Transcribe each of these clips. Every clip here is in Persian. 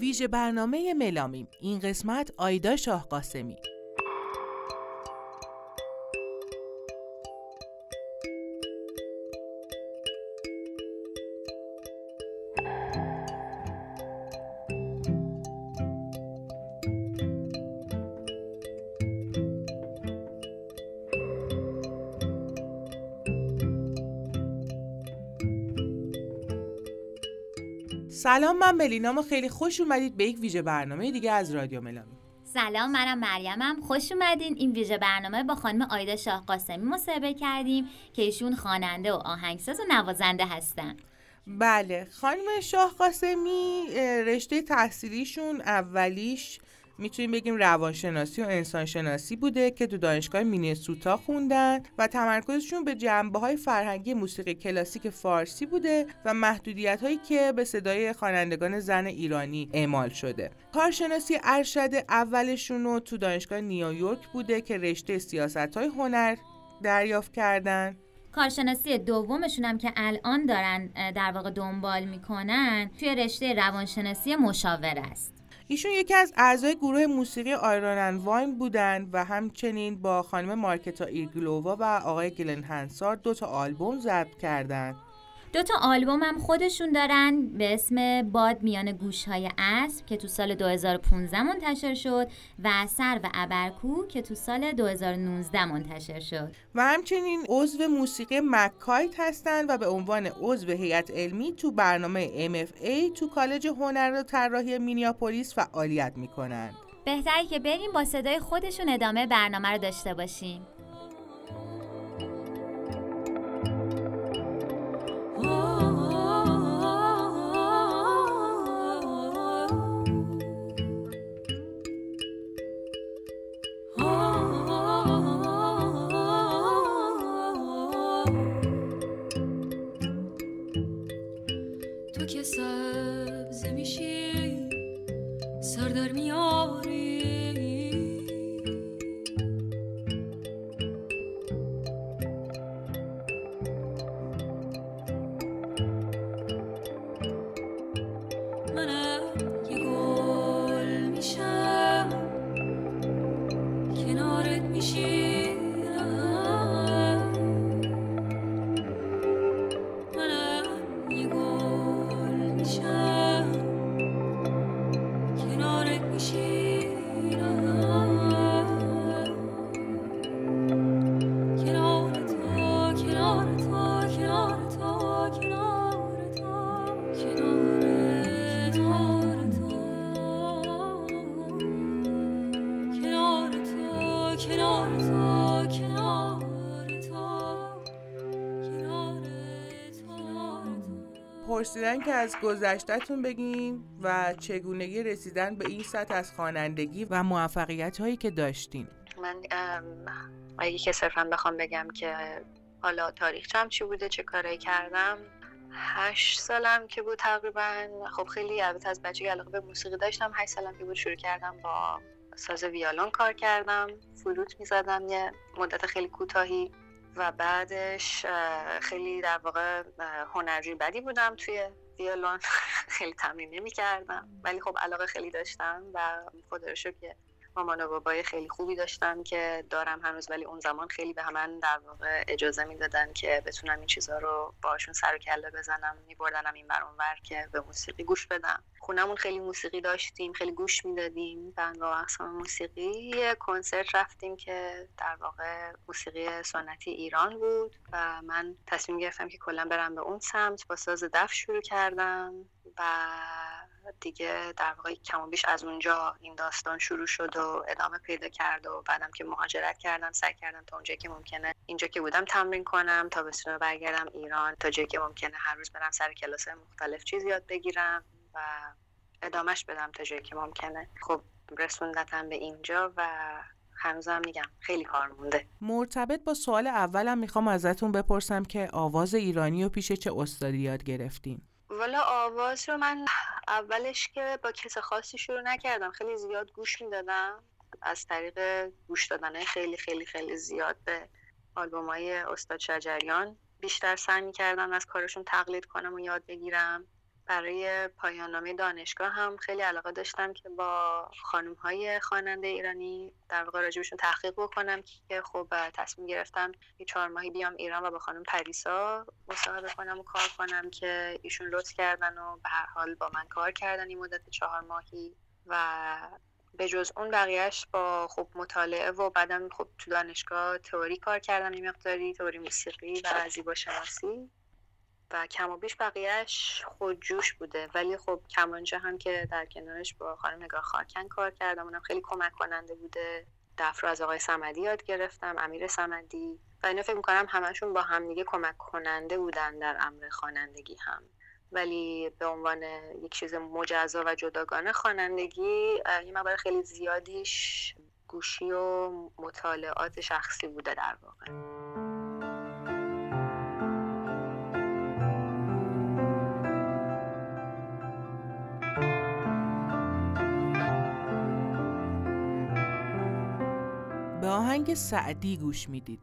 ویژه برنامه ملامیم. این قسمت آیدا شاه قاسمی. سلام من ملینام و خیلی خوش اومدید به یک ویژه برنامه دیگه از رادیو ملامی سلام منم مریمم خوش اومدین. این ویژه برنامه با خانم آیدا شاه قاسمی مصاحبه کردیم که ایشون خواننده و آهنگساز و نوازنده هستن. بله. خانم شاه قاسمی رشته تحصیلیشون اولیش می‌تونیم بگیم روانشناسی و انسانشناسی بوده که تو دانشگاه مینیسوتا خوندن و تمرکزشون به جنبه های فرهنگی موسیقی کلاسیک فارسی بوده و محدودیت هایی که به صدای خوانندگان زن ایرانی اعمال شده. کارشناسی ارشد اولشون رو تو دانشگاه نیویورک بوده که رشته سیاست های هنر دریافت کردن. کارشناسی دومشون هم که الان دارن در واقع دنبال می‌کنن توی رشته روانشناسی مشاور است. ایشون یکی از اعضای گروه موسیقی آیران واین بودن و همچنین با خانم مارکتا ایرگلووا و آقای گلن هنسار دو تا آلبوم ضبط کردند. دو تا آلبوم هم خودشون دارن به اسم باد میان گوش های اسب که تو سال 2015 منتشر شد و سر و ابرکو که تو سال 2019 منتشر شد. و همچنین عضو موسیقی مکایت هستند و به عنوان عضو هیئت علمی تو برنامه MFA تو کالج هنر و طراحی مینیاپولیس فعالیت می‌کنند بهتری که بریم با صدای خودشون ادامه برنامه رو داشته باشیم. پرسیدن که از گذشتهتون بگین و چگونگی رسیدن به این سطح از خوانندگی و موفقیت هایی که داشتین. من اگه که صرفا بخوام بگم که حالا تاریخ چی بوده چه کارایی کردم هشت سالم که بود تقریبا. خب خیلی البته از بچه علاقه به موسیقی داشتم. هشت سالم که بود شروع کردم با ساز ویالون کار کردم. فلوت می‌زدم یه مدت خیلی کوتاهی. و بعدش خیلی در واقع هنرجوی بدی بودم توی ویولون خیلی تمرین نمی کردم ولی خب علاقه خیلی داشتم و خدا که مامان و بابای خیلی خوبی داشتم که دارم هنوز ولی اون زمان خیلی به من در واقع اجازه می‌دادن که بتونم این چیزها رو باشون سر و کله بزنم. میبردنم این بر ور که به موسیقی گوش بدم. خونمون خیلی موسیقی داشتیم خیلی گوش می‌دادیم. به انواع اقسام موسیقی کنسرت رفتیم که در واقع موسیقی سنتی ایران بود و من تصمیم گرفتم که کلا برم به اون سمت. با ساز دف شروع کردم و دیگه. در واقع کم و بیش از اونجا این داستان شروع شد و ادامه پیدا کرد و بعدم که مهاجرت کردم سعی کردم تا اونجایی که ممکنه. اینجا که بودم تمرین کنم تا بتونم برگردم ایران. تا جایی که ممکنه هر روز برم سر کلاس مختلف چیز یاد بگیرم و ادامهش بدم تا جایی که ممکنه. خب رسوندتم به اینجا و هنوزم میگم خیلی کار مونده. مرتبط با سوال اولم می‌خوام ازتون بپرسم که آواز ایرانی و پیش چه استادی یاد گرفتین؟ والا آواز رو من اولش که با کس خاصی شروع نکردم. خیلی زیاد گوش می‌دادم. از طریق گوش دادن خیلی خیلی خیلی زیاد به آلبوم های استاد شجریان بیشتر سعی کردم از کارشون تقلید کنم و یاد بگیرم. برای پایان نامه دانشگاه هم خیلی علاقه داشتم که با خانم های خواننده ایرانی در واقع راجبشون تحقیق بکنم که خب تصمیم گرفتم یه چهار ماهی بیام ایران و با خانم پریسا مصاحبه کنم و کار کنم که ایشون لطف کردن و به هر حال با من کار کردن این مدت چهار ماهی و به جز اون بقیهش با خب مطالعه و بعدم خب تو دانشگاه تئوری کار کردم یه مقداری تئوری موسیقی و زیبا شناسی و کم و بیش بقیهش خودجوش بوده. ولی خب کمانجا هم که در کنارش با خانم نگاه خاکن کار کردم اونم خیلی کمک کننده بوده. دف رو از آقای سمدی یاد گرفتم امیر سمدی. و اینا فکر می‌کنم همشون با همدیگه کمک کننده بودن در امر خوانندگی هم. ولی به عنوان یک چیز مجزا و جداگانه خوانندگی یه مقدار خیلی زیادیش گوشی و مطالعات شخصی بوده در واقع. آهنگ سعدی گوش می‌دید.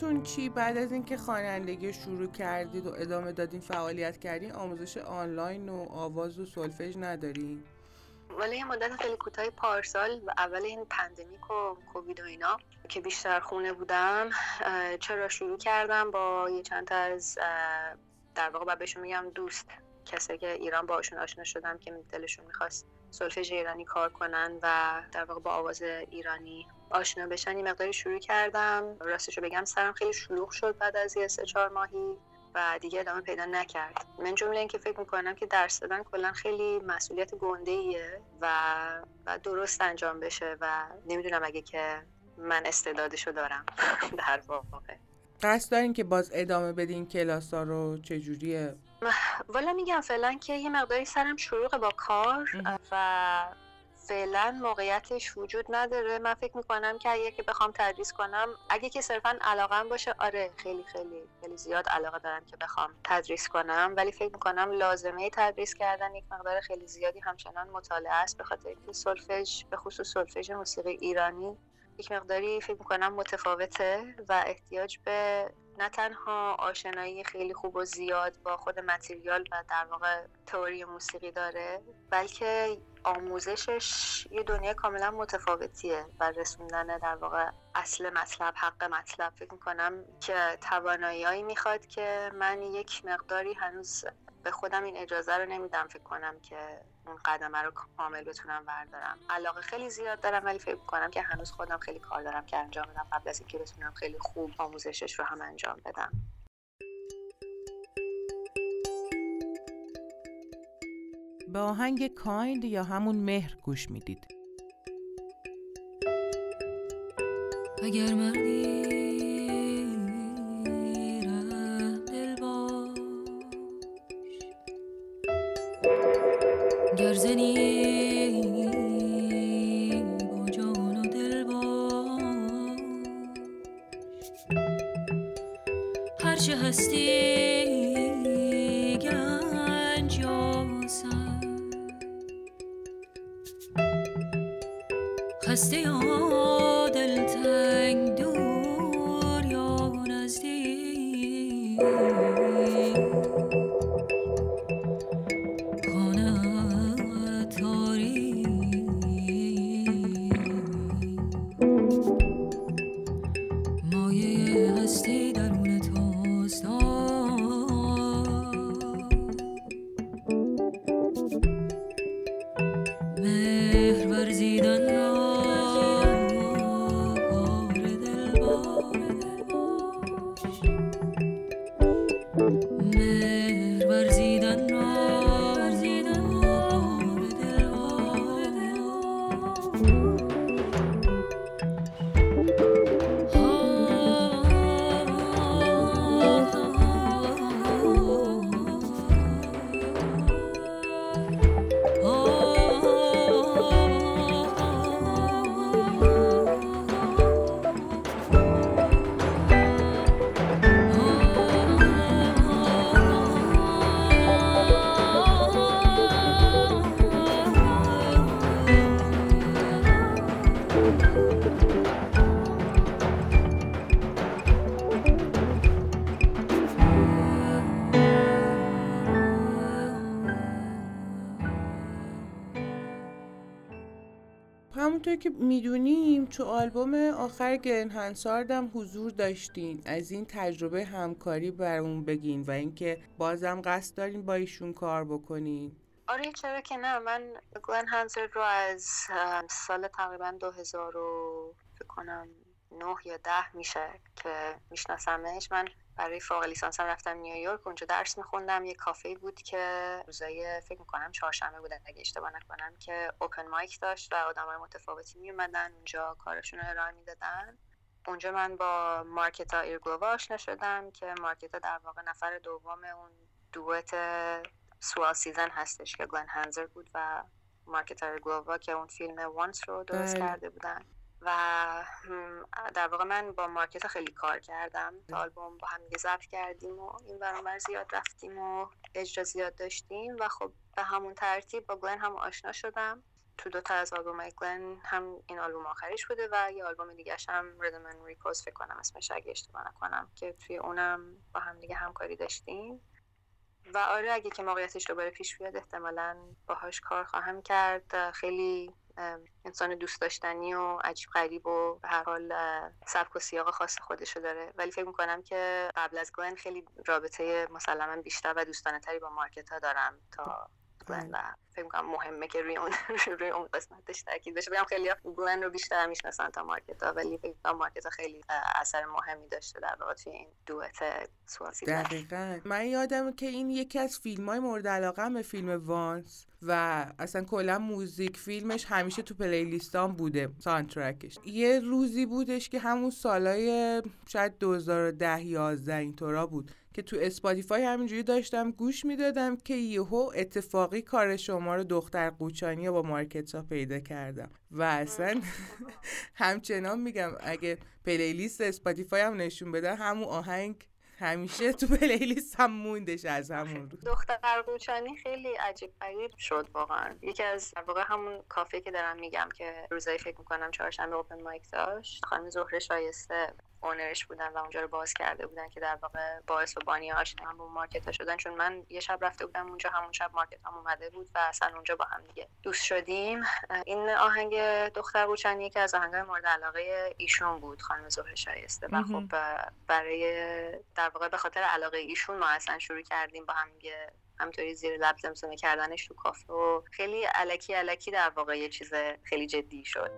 خودتون چی بعد از اینکه خوانندگی شروع کردید و ادامه دادین فعالیت کردین آموزش آنلاین و آواز و سولفژ ندارین ولی یه مدت خیلی کوتاه پارسال و اول این pandemic و کووید و اینا که بیشتر خونه بودم چرا شروع کردم؟ با یه چند تا از در واقع بهشون میگم دوست کسی که ایران باشون آشنا شدم که دلشون می‌خواست سولفژ ایرانی کار کنن و در واقع با آواز ایرانی آشنا بشن. یه مقداری شروع کردم. راستش رو بگم سرم خیلی شلوغ شد بعد از یه سه چهار ماهی و دیگه ادامه پیدا نکرد. من جمله اینکه فکر می‌کنم که درس دادن کلا خیلی مسئولیت گنده ایه و, و درست انجام بشه و نمی‌دونم اگه که من استعدادشو دارم. در واقع. قصد دارین که باز ادامه بدین کلاس ها رو؟ چجوریه؟ والا میگم فعلا که یه مقداری سرم شروع با کار و فعلا موقعیتش وجود نداره. من فکر می‌کنم که اگه که بخوام تدریس کنم اگه که صرفا علاقم باشه آره خیلی خیلی خیلی زیاد علاقه دارم که بخوام تدریس کنم. ولی فکر می‌کنم لازمه تدریس کردن یک مقدار خیلی زیادی همچنان مطالعه است به خاطر اینکه سولفژ به خصوص سولفژ موسیقی ایرانی یک مقداری فکر می‌کنم متفاوته و احتیاج به نه تنها آشنایی خیلی خوب و زیاد با خود متریال و در واقع تئوری موسیقی داره بلکه آموزشش یه دنیا کاملا متفاوتیه و رسوندن در واقع اصل مطلب حق مطلب. فکر می‌کنم که توانایی می‌خواد که من یک مقداری هنوز به خودم این اجازه رو نمیدم فکر کنم که اون قدمه رو کامل بتونم بردارم. علاقه خیلی زیاد دارم ولی فکر کنم که هنوز خودم خیلی کار دارم که انجام بدم قبل از اینکه بتونم خیلی خوب آموزشش رو هم انجام بدم. به آهنگ کایند یا همون مهر گوش می‌دید. اگر مردی تو آلبوم آخر گرن هنسارد هم حضور داشتین. از این تجربه همکاری برامون بگین و اینکه بازم قصد دارین با ایشون کار بکنین. آره چرا که نه. من گلن هنزرد رو از سال تقریبا 2000 و فکر کنم 9 یا 10 میشه که میشناسمش. من برای فوق لیسانسم رفتم نیویورک. اونجا درس میخوندم. یه کافه بود که روزای فکر می‌کنم چهارشنبه بود. اگه اشتباه نکنم که اوپن مایک داشت و آدمای متفاوتی میومدن اونجا کارشون رو ارائه می‌دادن. اونجا من با مارکتا ایرگلووا آشنا شدم که مارکتا در واقع نفر دوم اون دوئت Swell Season هستش که گلن هنسارد بود و مارکتا ایرگلووا که اون فیلم Once رو درست بله. کرده بودن. و در واقع من با مارکتا خیلی کار کردم. آلبوم با هم ضبط کردیم و این ور زیاد رفتیم و اجرا زیاد داشتیم و خب به همون ترتیب با گلن هم آشنا شدم. تو دو تا از آلبوم گلن هم این آلبوم آخریش بوده و یه آلبوم دیگه هم ردمن ریکوز فکر کنم اسمش اگه اشتباه نکنم که توی اونم با هم دیگه همکاری داشتیم. و آره اگه که موقعیتش دوباره پیش بیاد احتمالا باهاش کار خواهم کرد. خیلی انسان دوست داشتنی و عجیب غریب و به هر حال سبک و سیاق خاص خودشو داره. ولی فکر می‌کنم که قبل از گلن خیلی رابطه مسلما بیشتر و دوستانه تری با مارکتا دارم تا گلن و فکر می‌کنم مهمه که روی اون روی اون قسمتش تاکید بشه بگم خیلی گلن رو بیشتر می‌شناسن تا مارکتا ولی فکر می‌کنم مارکتا خیلی اثر مهمی داشته در واقع توی این دوئت سواسی دقیقا من یادمه که این یکی از فیلم های مورد علاقه به فیلم Once و اصلا کلا موزیک فیلمش همیشه تو playlist ام بوده soundtrack ش یه روزی بودش که همون سالای شاید 2010 11 اینطورا بود که تو Spotify همینجوری داشتم گوش می‌دادم که یهو اتفاقی کار شما رو دختر قوچانی رو با مارکتا پیدا کردم. و اصلا همچنان میگم اگه playlist Spotify هم نشون بده همون آهنگ همیشه تو playlist هم موندش از همون روز دختر قوچانی خیلی عجیب غریب شد واقعا. یکی از واقع همون کافه که دارم میگم که روزایی فکر می‌کنم چهارشنبه open mic داشت. خانم زهره شایسته. owner ش بودن و اونجا رو باز کرده بودن که در واقع باعث و بانی آشنا هم با مارکتا شدن. چون من یه شب رفته بودم اونجا همون شب مارکتا هم اومده بود و اصلا اونجا با هم دیگه دوست شدیم. این آهنگ دختر قوچانی که از آهنگای مورد علاقه ایشون بود خانم زهره شایسته. و خب برای در واقع به خاطر علاقه ایشون ما اصلا شروع کردیم با هم دیگه همطوری زیر لب زمزمه کردنش تو کافه و خیلی علکی علکی در واقع یه چیز خیلی جدی شد.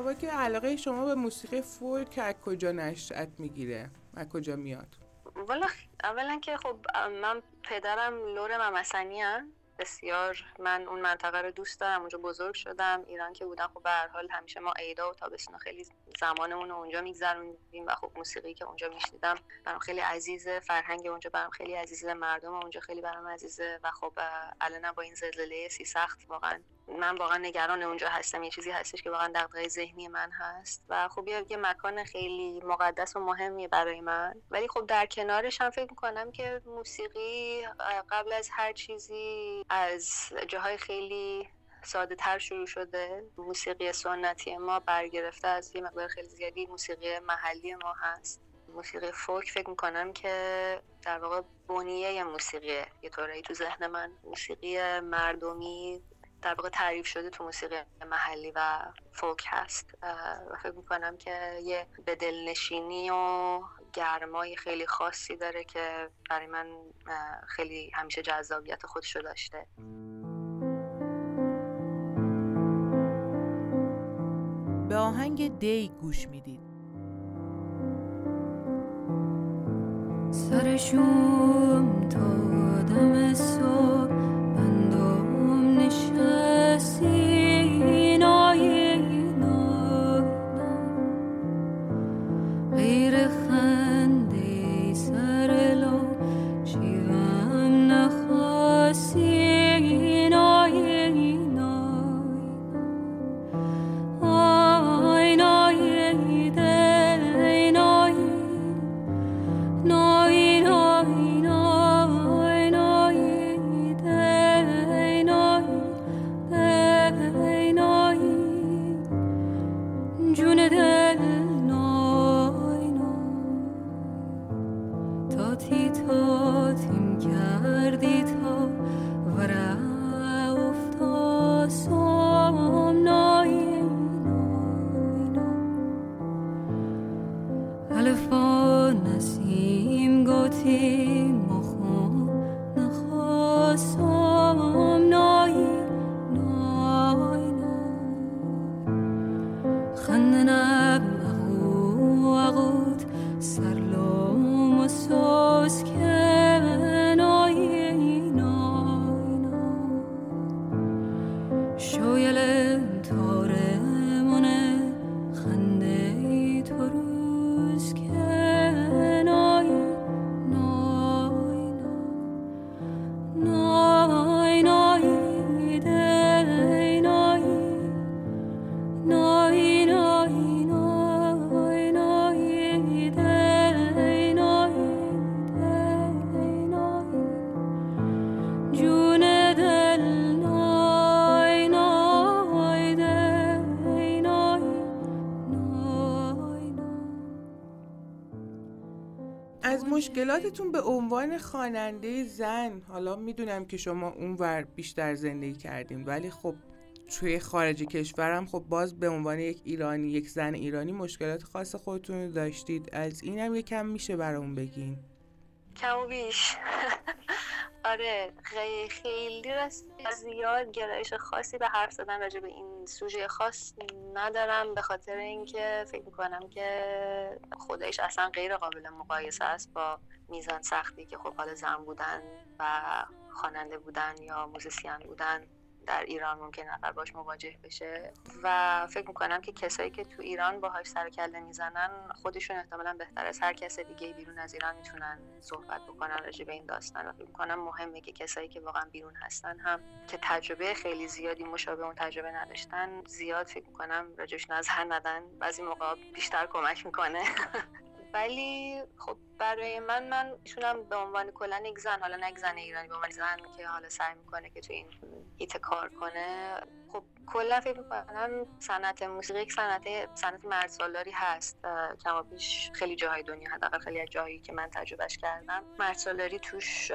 مخاطبا که علاقه شما به موسیقی فولک از کجا نشأت می‌گیره از کجا میاد؟ والا اولا که خب من پدرم لور ممسنی. بسیار من اون منطقه رو دوست دارم اونجا بزرگ شدم. ایران که بودم خب به هر حال همیشه ما عیدا و تابستونا خیلی زمانمون رو اونجا میگذروندیم و خب موسیقی که اونجا میشنیدم برام خیلی عزیزه فرهنگ اونجا برام خیلی عزیزه مردم اونجا خیلی برام عزیزه و خب الان با این زلزله سی سخت واقعا من واقعا نگران اونجا هستم یه چیزی هستش که واقعا دغدغه ذهنی من هست. و خب یه مکان خیلی مقدس و مهمیه برای من. ولی خب در کنارش هم فکر می‌کنم که موسیقی قبل از هر چیزی از جاهای خیلی ساده تر شروع شده. موسیقی سنتی ما برگرفته از یه مقدار خیلی زیادی موسیقی محلی ما هست. موسیقی فولک فکر می‌کنم که در واقع بنیه موسیقیه. یه طورایی تو ذهن من. موسیقی مردمی در واقع تعریف شده تو موسیقی محلی و فولک هست. و فکر می‌کنم که یه به دلنشینی و گرمای خیلی خاصی داره که برای من خیلی همیشه جذابیت خودشو داشته. به آهنگ دی گوش می‌دید. سرشوم تا دم صبح مشکلاتتون به عنوان خواننده زن حالا می‌دونم که شما اونور بیشتر زندگی کردین ولی خب توی خارج کشورم خب باز به عنوان یک ایرانی یک زن ایرانی مشکلات خاص خودتون داشتید. از اینم یکم میشه برامون بگین. کم و بیش. آره خیلی زیاد گرایش خاصی به حرف زدن راجع به این سوژه خاص ندارم به خاطر اینکه فکر می‌کنم که خودش اصلا غیر قابل مقایسه است با میزان سختی که خب حالا زن بودن و خواننده بودن یا موزیسین بودن. در ایران ممکن نفر باش مواجه بشه. و فکر می‌کنم که کسایی که تو ایران باهاش سر کله می‌زنن خودشون احتمالا بهتر از هر کس دیگه بیرون از ایران می‌تونن صحبت بکنن راجع به این داستان. و فکر می‌کنم مهمه که کسایی که واقعا بیرون هستن هم که تجربه خیلی زیادی مشابه اون تجربه نداشتن زیاد فکر می‌کنم راجعش نظر ندن. بعضی موقع بیشتر کمک می‌کنه. ولی خب برای من من ایشونم به عنوان کلا یک زن حالا نه زن ایرانی به عنوان زن که حالا سعی می‌کنه که تو این هیت کار کنه کلا فکر می‌کنم صنعت موسیقی یک صنعت صنعت مردسالاری هست. بیش خیلی جاهای دنیا حداقل خیلی از جاهایی که من تجربهش کردم. مردسالاری توش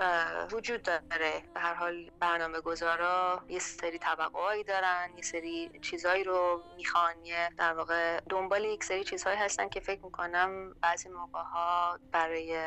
وجود داره. به هر حال برنامه گذارا یه سری طبقه‌ای دارن یه سری چیزایی رو می‌خوان. در واقع دنبال یک سری چیزهایی هستن که فکر می‌کنم بعضی موقع ها برای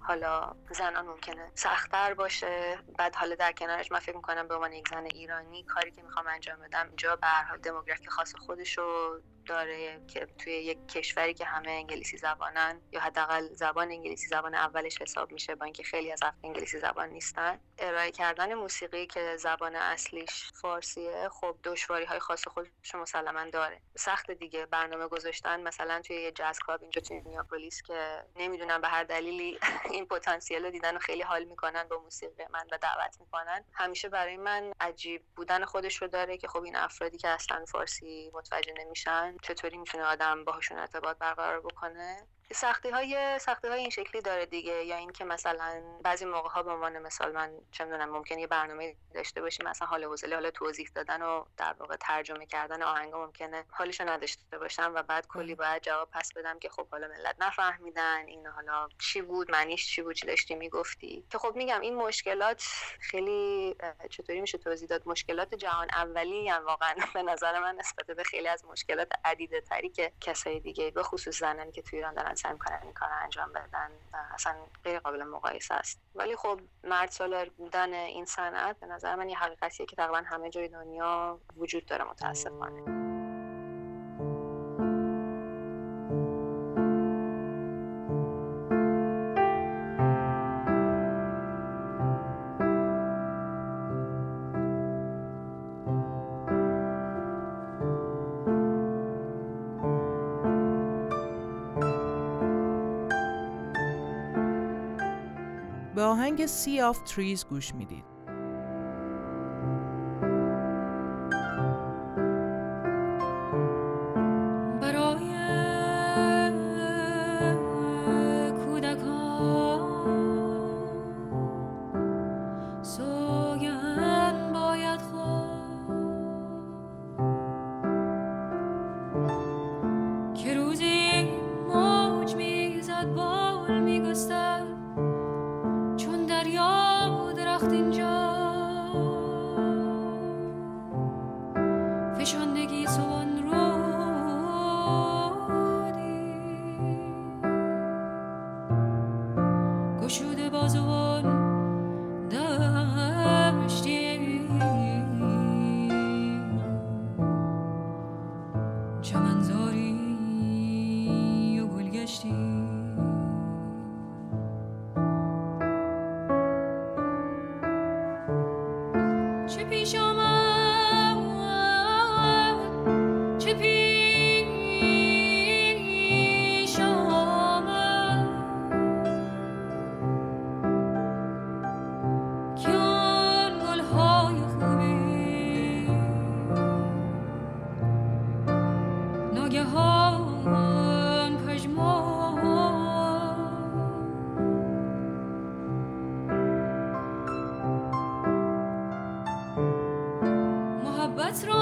حالا زنان ممکنه سختتر باشه. بعد حالا در کنارش من فکر می‌کنم به عنوان یک زن ایرانی کاری که می‌خوام انجام بدم اینجا به هر حال دموگرافی خاص خودشو داره که توی یک کشوری که همه انگلیسی زبانن یا حداقل زبان انگلیسی زبان اولش حساب میشه با اینکه خیلی از انگلیسی زبان نیستن. ارائه کردن موسیقی که زبان اصلیش فارسیه خب دشواری های خاص خودش مسلما داره. سخت دیگه برنامه گذاشتن مثلا توی یه جاز کلاب اینجا توی نیاپولیس که نمی‌دونم به هر دلیلی این پتانسیل رو دیدن و خیلی حال می‌کنن با موسیقی من و دعوت می‌کنن. همیشه برای من عجیب بودن خودش رو داره که خب این افرادی که اصلا فارسی متوجه نمیشن چطوری می‌تونه آدم باهاشون ارتباط برقرار بکنه؟ سختی های سختی های این شکلی داره دیگه. یا اینکه مثلا بعضی موقع ها به عنوان مثال من چه می‌دونم ممکن یه برنامه داشته باشیم مثلا حال حوصله حالا توضیح دادن و در واقع ترجمه کردن آهنگا ممکنه حالشو نداشته باشم و بعد کلی باید جواب پس بدم که خب حالا ملت نفهمیدن این حالا چی بود معنیش چی بود چی داشتی می‌گفتی. که خب میگم این مشکلات خیلی چطوری میشه توضیح داد؟ مشکلات جهان اولی هم واقعا به نظر من نسبت به خیلی از مشکلات عدیده تری که کسای دیگه به خصوص زنانی که توی ایران دارن سعی می‌کنن این کار انجام بدن اصلا غیر قابل مقایسه است. ولی خب مرد سالار بودن این صنعت به نظر من یه حقیقتیه که تقریبا همه جای دنیا وجود داره متاسفانه. آهنگ Sea of Trees گوش می‌دید. محبت را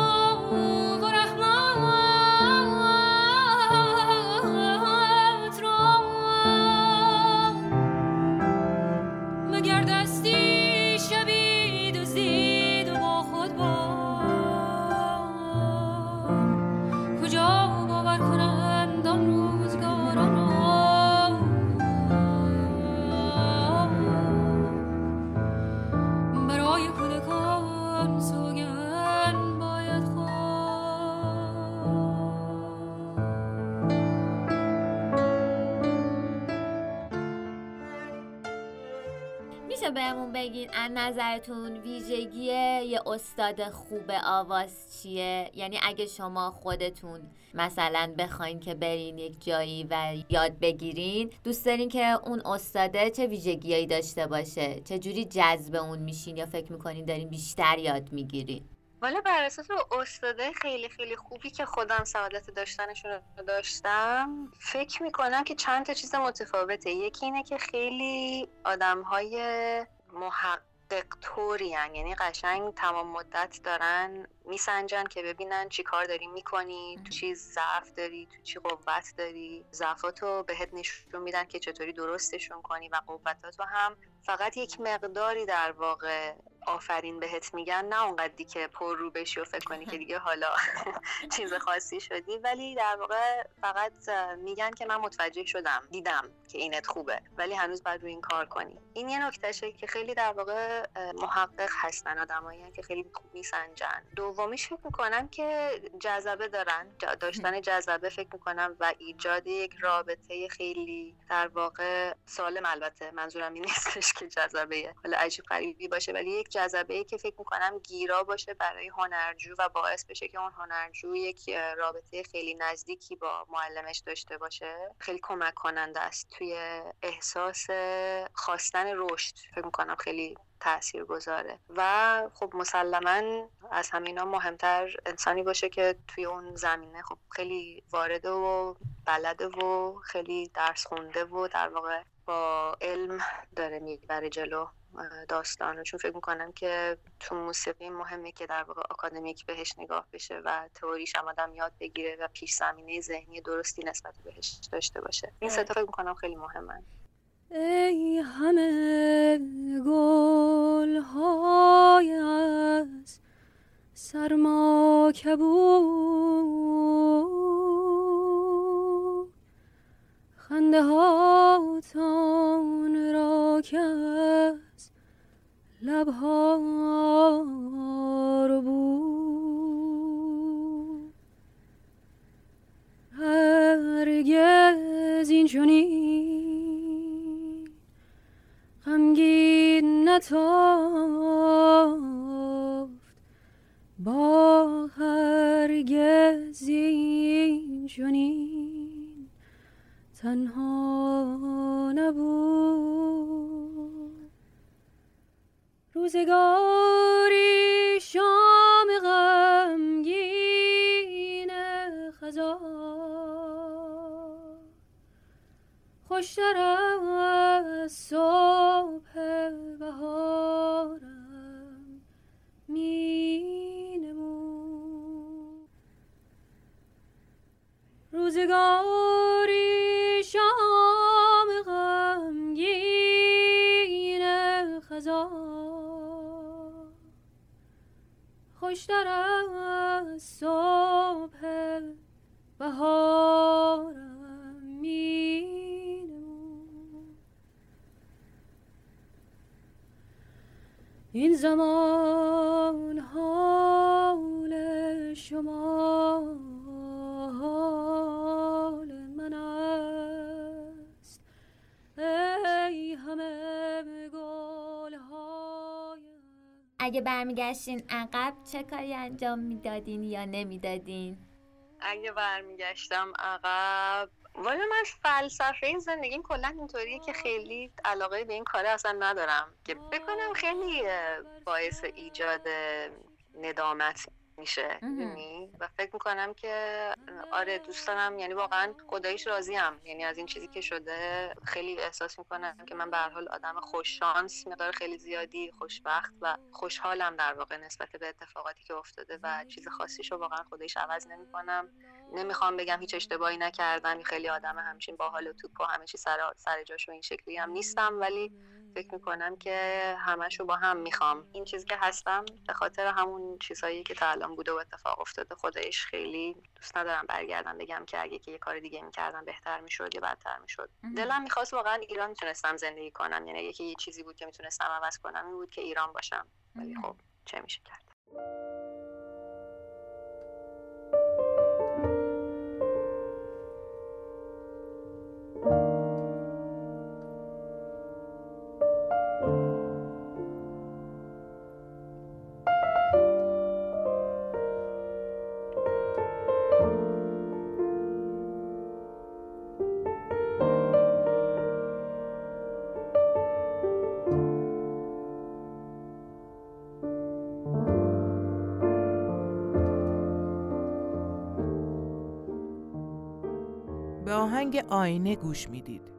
بگین از نظرتون ویژگی یه استاد خوب آواز چیه؟ یعنی اگه شما خودتون مثلا بخواین که برین یک جایی و یاد بگیرین دوست دارین که اون استاده چه ویژگیهایی داشته باشه؟ چه جوری جذب اون میشین یا فکر می‌کنین دارین بیشتر یاد می‌گیرین؟ والا بر اساس استاده خیلی خیلی خوبی که خودم سعادت داشتنشون رو داشتم فکر می‌کنم که چند تا چیز متفاوته. یکی اینه که خیلی آدم های محقق طوری یعنی قشنگ تمام مدت دارن میسنجن که ببینن چی کار داری می‌کنی تو چی ضعف داری تو چی قوت داری. ضعفاتو بهت نشون میدن که چطوری درستشون کنی و قوتاتو هم. فقط یک مقداری در واقع آفرین بهت میگن نه اونقدری که پر رو بشی و فکر کنی که دیگه حالا چیز خاصی شدی ولی در واقع فقط میگن که من متوجه شدم دیدم که اینت خوبه ولی هنوز باید روی این کار کنی. این یه نکتهشه که خیلی در واقع محقق هستن آدمایی که خیلی خوب میسنجن. دومیش فکر می‌کنم که جذبه دارن داشتن جذبه فکر می‌کنم و ایجاد یک رابطه خیلی در واقع سالم البته منظورم این نیستش که جذبه حالا عجیب غریبی باشه ولی یک جذبه که فکر می‌کنم گیرا باشه برای هنرجو و باعث بشه که اون هنرجو یک رابطه خیلی نزدیکی با معلمش داشته باشه. خیلی کمک کننده است توی احساس خواستن رشد. فکر می‌کنم خیلی تأثیر گذاره و خب مسلما از همینا مهمتر انسانی باشه که توی اون زمینه خب خیلی وارده و بلده و خیلی درس خونده و در واقع با علم داره می‌بره جلو. داستانو. چون فکر می‌کنم که تو موسیقی مهمه که در واقع آکادمیک بهش نگاه بشه و تئوریش هم آدم یاد بگیره و پیش زمینه ذهنی درستی نسبت بهش داشته باشه. این ستا فکر می‌کنم خیلی مهمه ای همه گل های از سرما کبود. خنده هاتان را از لبها رو بود. هرگز این چنین غمگین نتافت. با هرگز این چنین تنها نبود. روزگاری شام غمگین خزان خوشتر از صبح بهارم می نمود. روزگاری خوشتر از صبح بهارم می این زمان حال شما اگه برمیگشتین عقب چه کاری انجام می‌دادین یا نمی‌دادین؟ اگه برمیگشتم عقب والا من فلسفه این زندگیم کلا اینطوریه که خیلی علاقه به این کاره اصلا ندارم که بکنم خیلی باعث ایجاد ندامت میشه؟ و فکر می‌کنم که آره دوست دارم یعنی واقعا خداییش راضیم یعنی از این چیزی که شده خیلی احساس می‌کنم که من به حال آدم خوش شانس مقدار خیلی زیادی خوشبخت و خوشحالم در واقع نسبت به اتفاقاتی که افتاده و چیز خاصیشو واقعا خودش عوض نمی‌کنم. نمی‌خوام بگم هیچ اشتباهی نکردم خیلی آدم همچین باحال و توپ و همه چی سر سر جاش و این شکلی هم نیستم ولی فکر می‌کنم که همشو با هم می‌خوام. این چیزی که هستم به خاطر همون چیزهایی که تا الان بوده و اتفاق افتاده خودش خیلی دوست ندارم برگردم بگم که اگه که یه کار دیگه می‌کردم بهتر می‌شد یا بدتر می‌شد. دلم می‌خواست واقعا ایران می‌تونستم زندگی کنم. یعنی یکی یه چیزی بود که می‌تونستم عوض کنم این بود که ایران باشم. ولی خب چه میشه کرد؟ آهنگ آینه گوش می‌دید.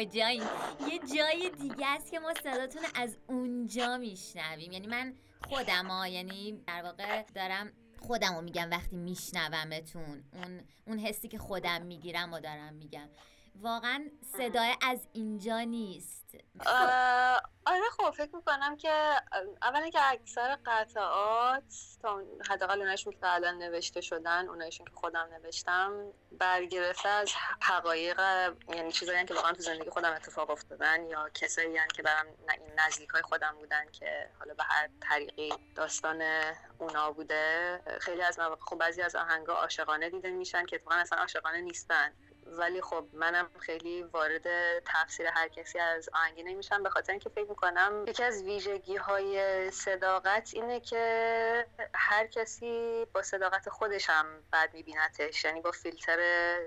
کجایین یه جای دیگه است که ما صداتون از اونجا میشنویم. یعنی من خودم ها یعنی در واقع دارم خودم رو میگم وقتی میشنومتون. اون اون حسی که خودم می‌گیرم و دارم میگم. واقعا صدای از اینجا نیست. فکر می‌کنم که اولا که اکثر قطعات تا حداقل اونایشون که الان نوشته شدن اونایشون که خودم نوشتم برگرفته از حقایق یعنی چیزایی که واقعا تو زندگی خودم اتفاق افتادن یا کسایی که برام نزدیک های خودم بودن که حالا به هر طریقی داستان اونا بوده. خیلی از مواقع خب بعضی از آهنگا عاشقانه دیده میشن که اتفاقا اصلا عاشقانه نیستن. ولی خب منم خیلی وارد تفسیر هر کسی از آهنگی نمیشم به خاطر اینکه فکر می‌کنم یکی از ویژگی های صداقت اینه که هر کسی با صداقت خودش هم بد میبینتش یعنی با فیلتر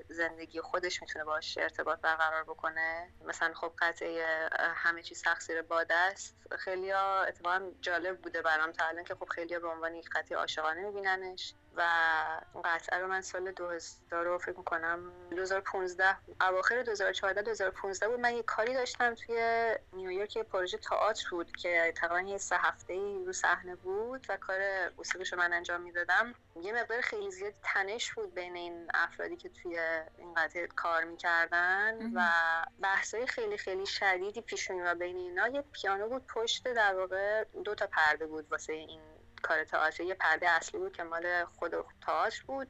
زندگی خودش می‌تونه باش ارتباط برقرار بکنه. مثلا خب قطعه همه چیز تقصیر باده است. خیلی اتفاقا جالب بوده برام تا الان که خب خیلی به عنوان یک قطعه عاشقانه میبیننش. و قطعه رو من سال 2000 رو فکر می‌کنم 2015 اواخر 2014 2015 بود. من یه کاری داشتم توی نیویورک یه پروژه تئاتر بود که تقریبا یه سه هفته ای رو صحنه بود و کار موسیقیش رو من انجام می‌دادم. یه مقدار خیلی زیاد تنش بود بین این افرادی که توی این قطعه کار می‌کردن و بحثای خیلی خیلی شدیدی پیش و بین اینا. یه پیانو بود پشت در واقع دو تا پرده بود واسه این کار تئاتر. یه پرده اصلی بود که مال خود تئاتر بود.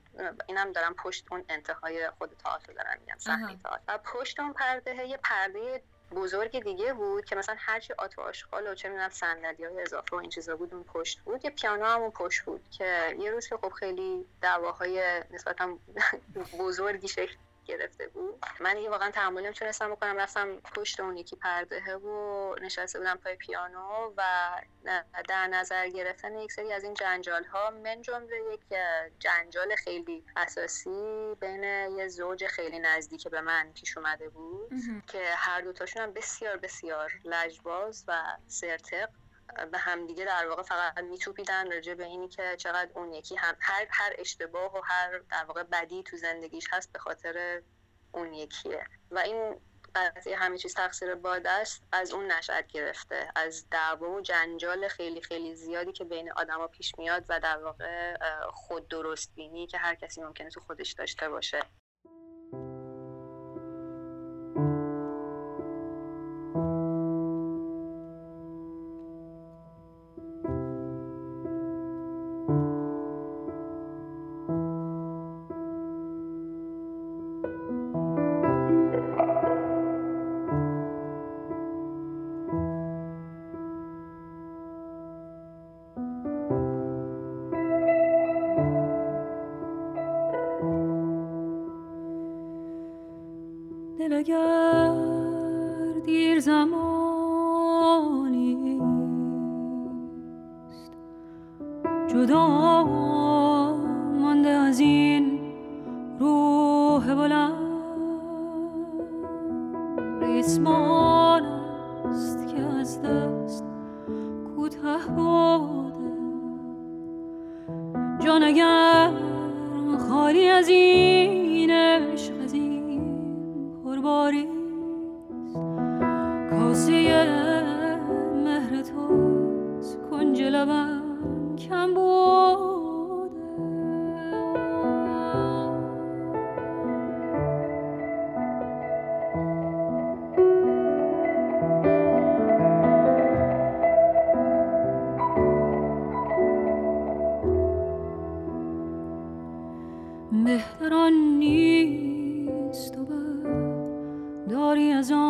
اینم دارم پشت اون انتهای خود تئاتر دارم میگم صحنه تئاتر. و پشت اون پرده یه پرده بزرگ دیگه بود که مثلا هرچی آت و آشغال و چه می‌دونم صندلی های اضافه و این چیزا بود اون پشت بود. یه پیانو هم اون پشت بود که یه روز که خب خیلی دعواهای نسبتا بزرگی شکل گرفته بود. من دیگه واقعا تحمل نمی‌تونستم بکنم رفتم پشت اون یکی پردهه و نشسته بودم پای پیانو و در نظر گرفتن یک سری از این جنجال ها من جمله یک جنجال خیلی اساسی بین یه زوج خیلی نزدیک به من پیش اومده بود که هر دوتاشون هم بسیار بسیار لجباز و سرتق به همدیگه در واقع فقط میتوپیدن راجع به اینی که چقدر اون یکی هم هر هر اشتباه و هر در واقع بدی تو زندگیش هست به خاطر اون یکیه. و این قضیه همه چیز تقصیر باد است از اون نشأت گرفته از دعوا و جنجال خیلی خیلی زیادی که بین آدما پیش میاد و در واقع خود درست بینی که هر کسی ممکنه تو خودش داشته باشه.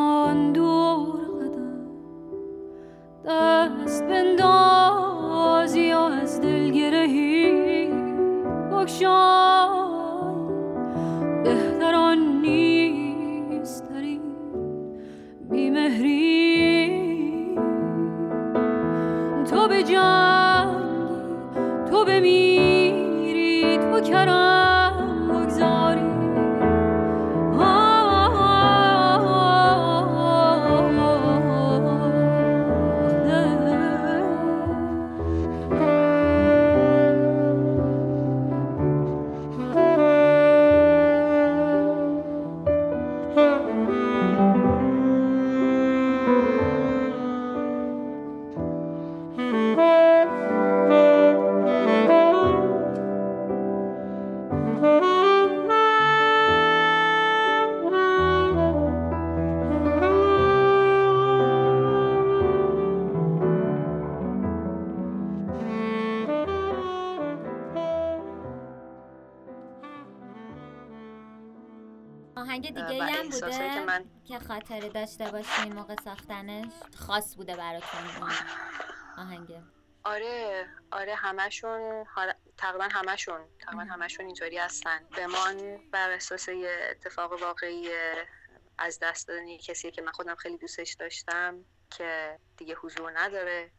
آن دور قدم. دست بندازی یا از دل گرهی. بکشای. در این بیمهری. تو به جنگی تو بمیری تو کرم. خاطره داشته باشین موقع ساختنش خاص بوده براتون. اون آهنگ. آره آره همشون تقریبا همشون تقریبا همشون اینطوری هستن. بمان بر اساس یه اتفاق واقعی از دست دادن کسی که من خودم خیلی دوستش داشتم که دیگه حضور نداره.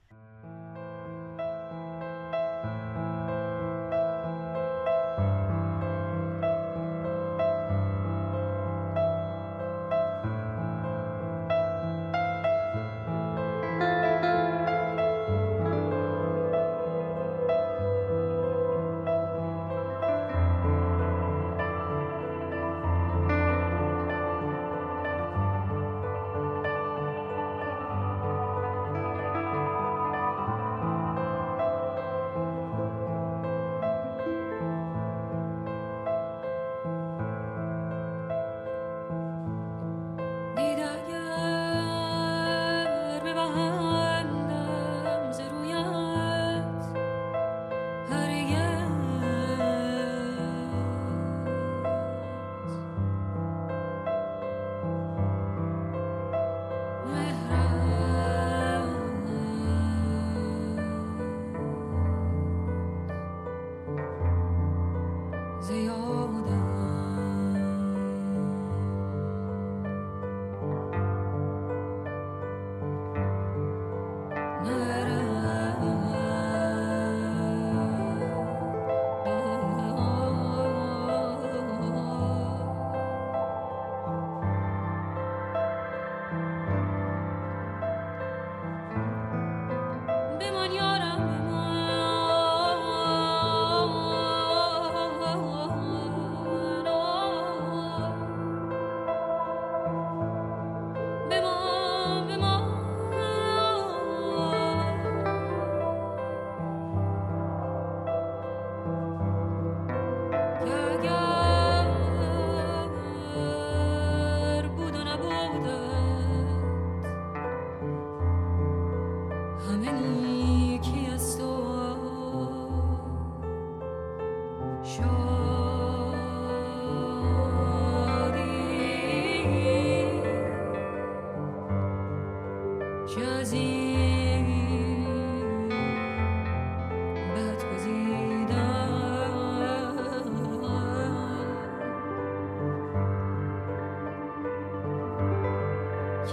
من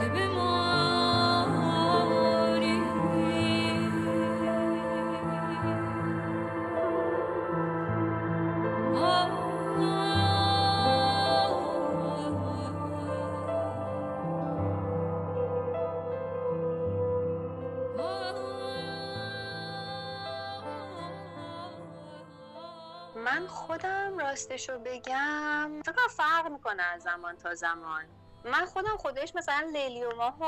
خودم راستشو بگم فکر فرق می‌کنه از زمان تا زمان. من خودم خودش مثلا لیلی و ماهو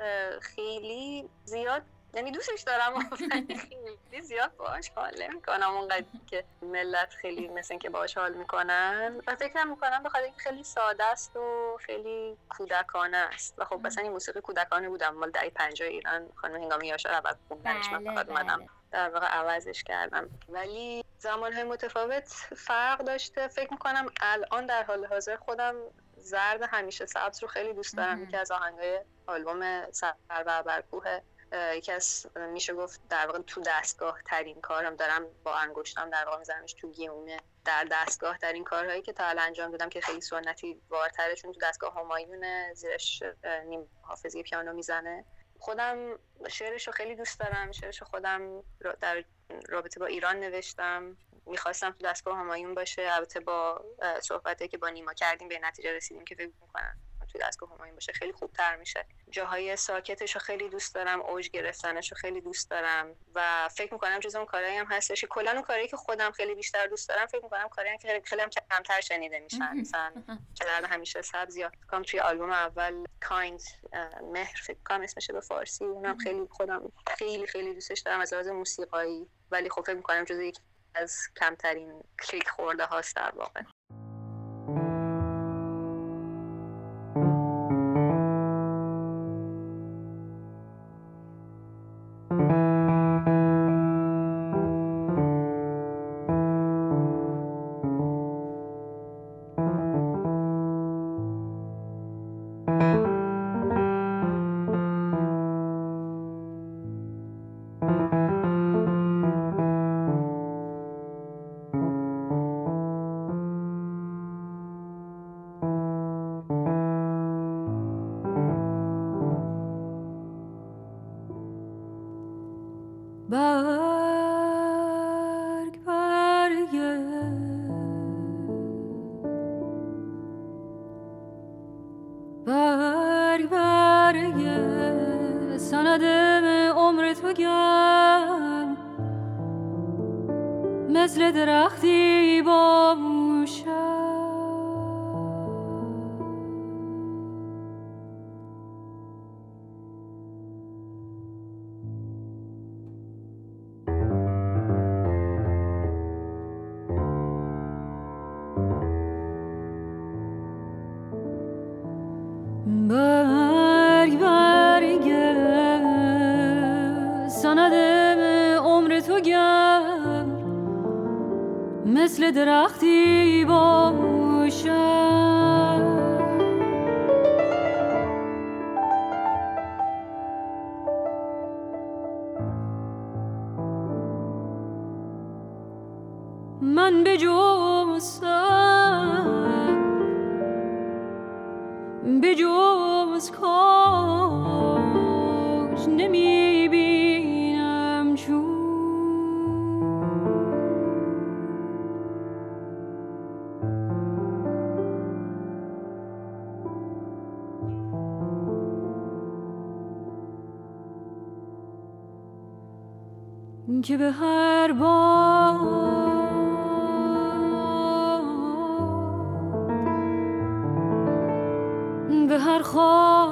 اه، خیلی زیاد یعنی دوستش دارم ولی خیلی زیاد باهاش حال نمی‌کنم. اونقدر که ملت خیلی مثل که باهاش حال می‌کنن. و فکرم می‌کنم به خاطر اینکه خیلی ساده است و خیلی کودکانه است. و خب مثلا این موسیقی کودکانه بودم. مال دهه 50 ایران خانم هنگامی یاشار اول خوندنش من بله فقط اومدم بله. در واقع عوضش کردم. ولی زمانهای متفاوت فرق داشته. فکر می‌کنم الان در حال حاضر خودم زرد همیشه سبز رو خیلی دوست دارم. یکی از آهنگای آلبوم سر و برکوه یکی از میشه گفت در واقع تو دستگاه ترین کارم دارم با انگشتم در واقع میزنمش تو گیمونه در دستگاه ترین کارهایی که تا الان انجام دادم که خیلی سنتی وارتره چون تو دستگاه همایون زیرش نیم حافظی پیانو می‌زنه. خودم شعرش رو خیلی دوست دارم. شعرش رو خودم در رابطه با ایران نوشتم. می‌خواستم تو دستگاه همایون باشه. البته با صحبتی که با نیما کردیم به نتیجه رسیدیم که فکر می‌کنم تو دستگاه همایون باشه. خیلی خوبتر میشه. جاهای ساکتش رو خیلی دوست دارم اوج گرفتنش رو خیلی دوست دارم و فکر می‌کنم جز اون کارهایی هم هستش کلا اون کارهایی که خودم خیلی بیشتر دوست دارم فکر می‌کنم کارهایی که خیلی, هم کمتر شنیده میشن. مثلا چقدر همیشه سبز یا کام توی آلبوم اول کایند مهر فکر کنم اسمشه به فارسی اونم خیلی خودم خیلی خیلی دوستش دارم از لحاظ موسیقایی. ولی خب فکر می‌کنم جز یکی از کمترین کلیک خورده هاست در واقع. که به هر بار به هر خاک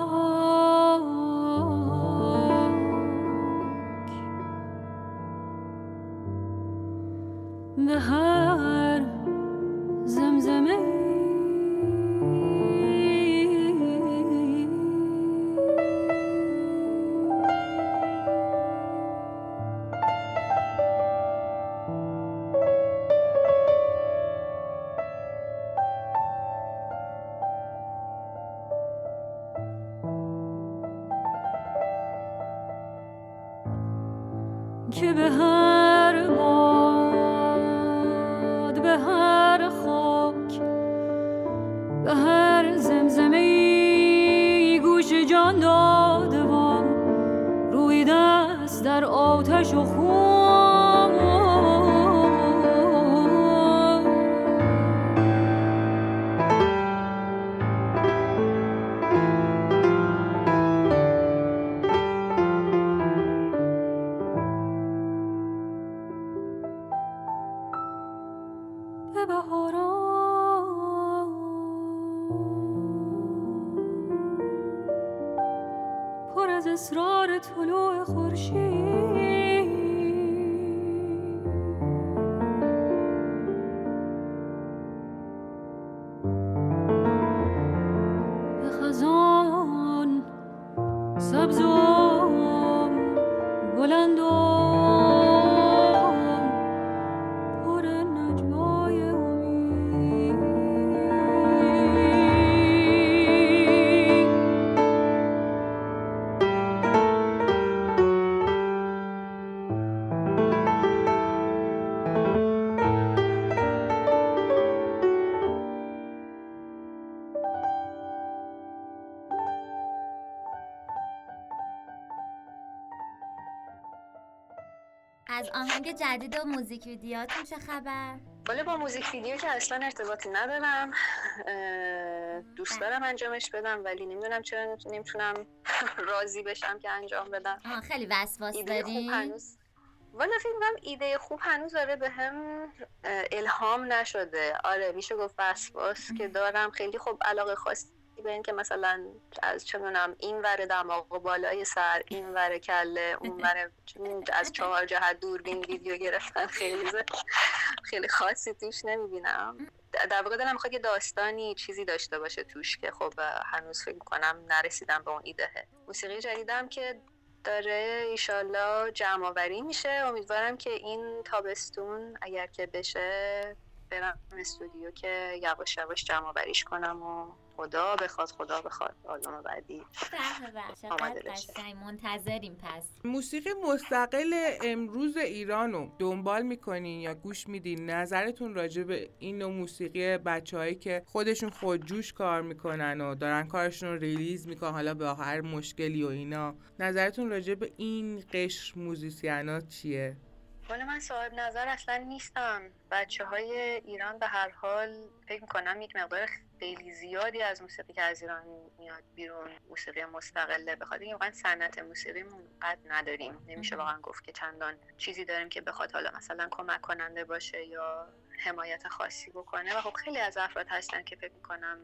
جدید و موزیک ویدیوهاتون چه خبر؟ ولی با موزیک ویدیو که اصلا ارتباطی ندارم دوست دارم انجامش بدم ولی نمی‌دونم چرا نمی‌تونم راضی بشم که انجام بدم. خیلی وسواس داری؟ هنوز. والا فکر می‌کنم ایده خوب هنوز داره به هم الهام نشده. آره میشه گفت وسواس که دارم. خیلی خوب علاقه خاصی به این که مثلا از چه می‌دونم این ور دماغ و بالای سر این ور کله اون ور از چهار جهت دوربین ویدیو گرفتن. خیلی خیلی خاصی توش نمی‌بینم. در واقع دلم می‌خواد یه داستانی چیزی داشته باشه توش که خب هنوز فکر کنم نرسیدم به اون ایدهه موسیقی جدیدم که داره ایشالله جمع آوری میشه. امیدوارم که این تابستون اگر که بشه برم استودیو که یواش یواش جمع آوریش کنم و خدا بخواد خدا بخواد. آلبوم بعدی آماده بشه. منتظریم پس. موسیقی مستقل امروز ایران رو دنبال می‌کنین یا گوش میدین نظرتون راجع به این نوع موسیقی بچههایی که خودشون خودجوش کار می‌کنن و دارن کارشون رو ریلیز می‌کنن حالا به هر مشکلی و اینا. نظرتون راجع به این قشر موزیسینا چیه؟ حالا من صاحب نظر اصلا نیستم. بچه های ایران به هر حال فکر می‌کنم یک مقدار خیلی زیادی از موسیقی که از ایران میاد بیرون موسیقی مستقله بخاطر اینکه واقعا صنعت موسیقی قد نداریم. نمیشه واقعا گفت که چندان چیزی داریم که بخواد حالا مثلا کمک کننده باشه یا حمایت خاصی بکنه. و خب خیلی از افراد هستن که فکر می‌کنم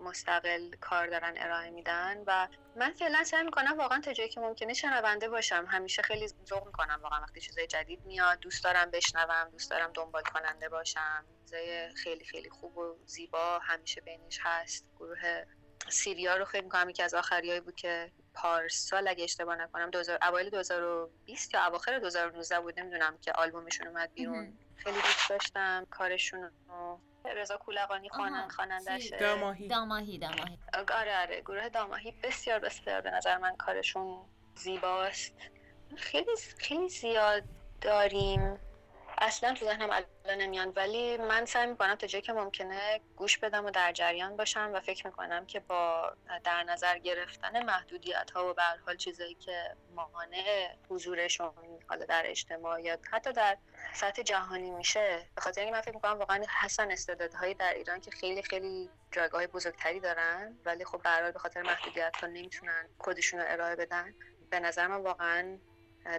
مستقل کار دارن ارائه میدن و من فعلا سعی می‌کنم واقعا تا جایی که ممکنه شنونده باشم. همیشه خیلی ذوق می‌کنم واقعا وقتی چیزای جدید میاد. دوست دارم بشنوم دوست دارم دنبال کننده باشم. چیزای خیلی خیلی خوب و زیبا همیشه بینش هست. گروه سیریا رو خیلی می‌کنم. یکی از آخریایی بود که پارسال اگه اشتباه نکنم 2000 اوایل 2020 یا اواخر 2019 بود. نمی‌دونم که آلبومشون اومد بیرون. خیلی دوست داشتم کارشون رو. رضا کولقانی خوانن خوانندشه چی؟ داماهی. داماهی داماهی. آره آره گروه داماهی بسیار بسیار به نظر من کارشون زیباست. خیلی خیلی زیاد داریم. اصلا تو ذهنم الان نمیان. ولی من سعی می‌کنم تا جایی که ممکنه گوش بدم و در جریان باشم و فکر می‌کنم که با در نظر گرفتن محدودیت ها و به حال چیزایی که مانع حضورشون حالا در اجتماع یا حتی در سطح جهانی میشه به خاطر اینکه من فکر می‌کنم واقعا هستن استعدادهایی در ایران که خیلی خیلی جایگاه بزرگتری دارن ولی خب به به خاطر محدودیت ها نمی‌تونن خودشون رو ارائه بدن. به نظر من واقعا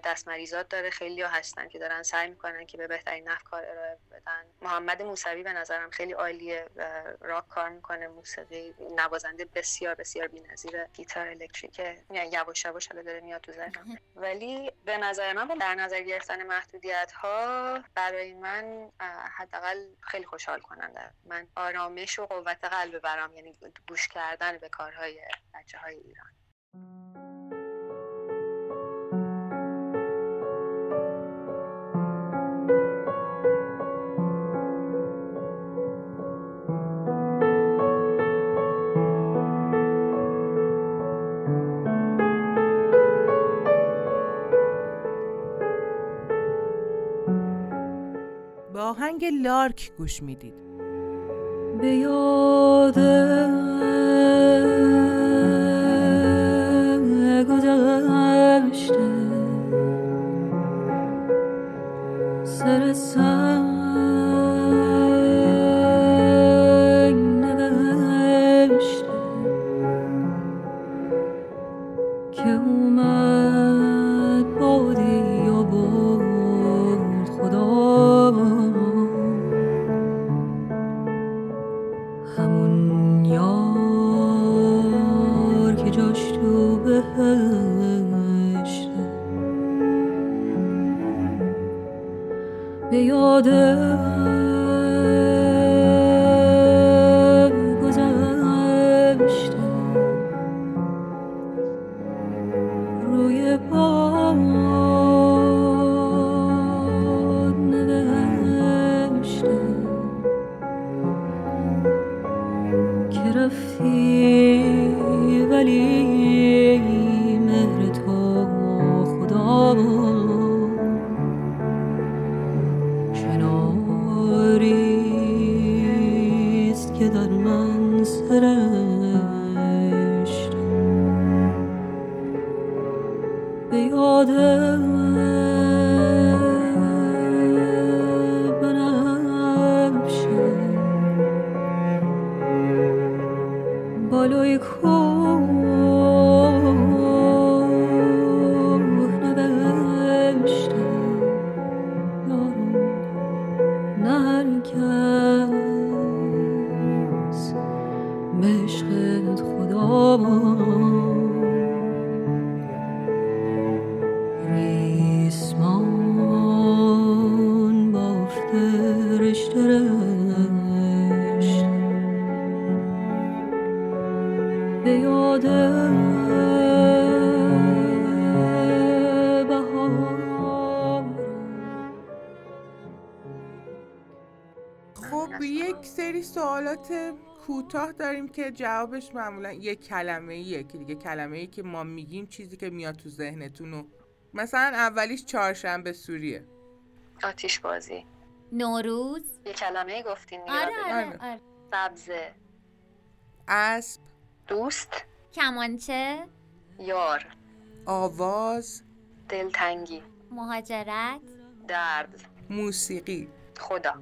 دست مریضات داره. خیلی ها هستن که دارن سعی می‌کنن که به بهترین نحو کار ارائه بدن. محمد موسوی به نظرم خیلی عالیه راک کار می‌کنه. موسیقی نوازنده بسیار بسیار بی‌نظیر گیتار الکتریکه یعنی یواش یواش حالا داره میاد تو ذهنم. ولی به نظر من در نظر گرفتن محدودیت ها برای من حداقل خیلی خوشحال کننده. من آرامش و قوت قلب برام یعنی گوش کردن به کارهای بچه های ایران. با آهنگ لارک گوش می‌دید. به یاد کوتاه داریم که جوابش معمولا یک کلمه ایه که دیگه کلمه ای که ما میگیم چیزی که میاد تو ذهنتون و مثلا اولیش چهارشنبه سوریه. آتیش بازی. نوروز. یه کلمه گفتین آره آره, آره. آره. سبزه اسب. دوست. کمانچه. یار. آواز. دلتنگی. مهاجرت. درد. موسیقی. خدا.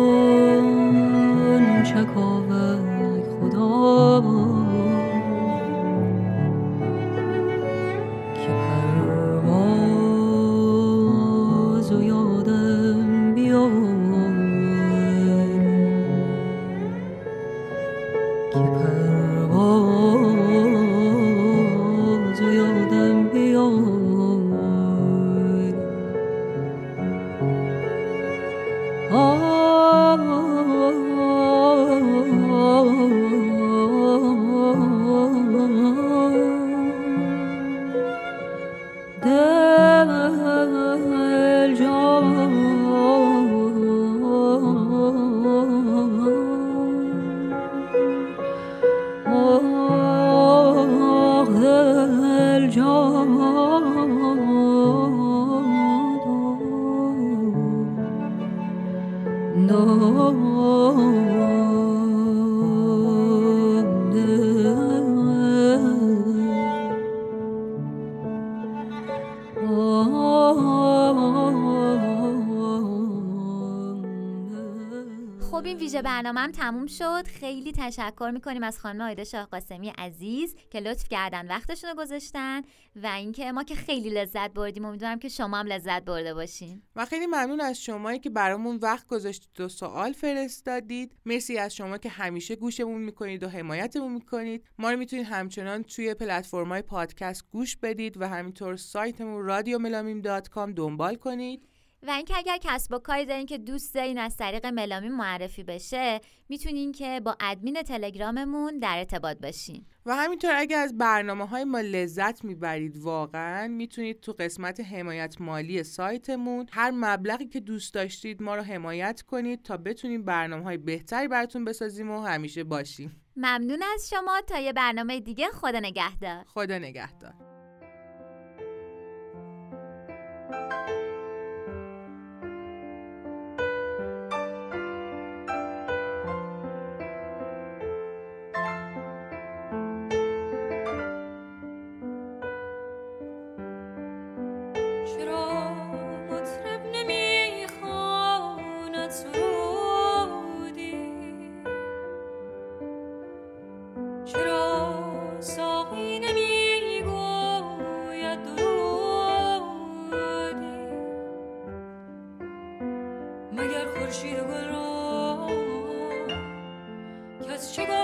این ویژه برنامه هم تموم شد. خیلی تشکر می‌کنیم از خانم آیده شاه قاسمی عزیز که لطف کردن وقتشون رو گذاشتن و اینکه ما که خیلی لذت بردیم. امیدوارم که شما هم لذت برده باشین. و خیلی ممنون از شمایی که برامون وقت گذاشتید و سوال فرستادید. مرسی از شما که همیشه گوشمون می‌کنید و حمایتمون می‌کنید. ما رو می‌تونید همچنان توی پلتفرم‌های پادکست گوش بدید و همینطور سایتمون رادیو ملامیم دات کام دنبال کنید. و اینکه اگر کسب و کاری دارین که دوست دارین از طریق ملامین معرفی بشه می‌تونین که با ادمین تلگراممون در ارتباط باشین. و همینطور اگر از برنامه های ما لذت می‌برید واقعا می‌تونید تو قسمت حمایت مالی سایتمون هر مبلغی که دوست داشتید ما رو حمایت کنید تا بتونیم برنامه های بهتری براتون بسازیم و همیشه باشیم. ممنون از شما. تا یه برنامه دیگه خدا نگهدار. خدا نگهدار. خورشید و گل را کس چه گفته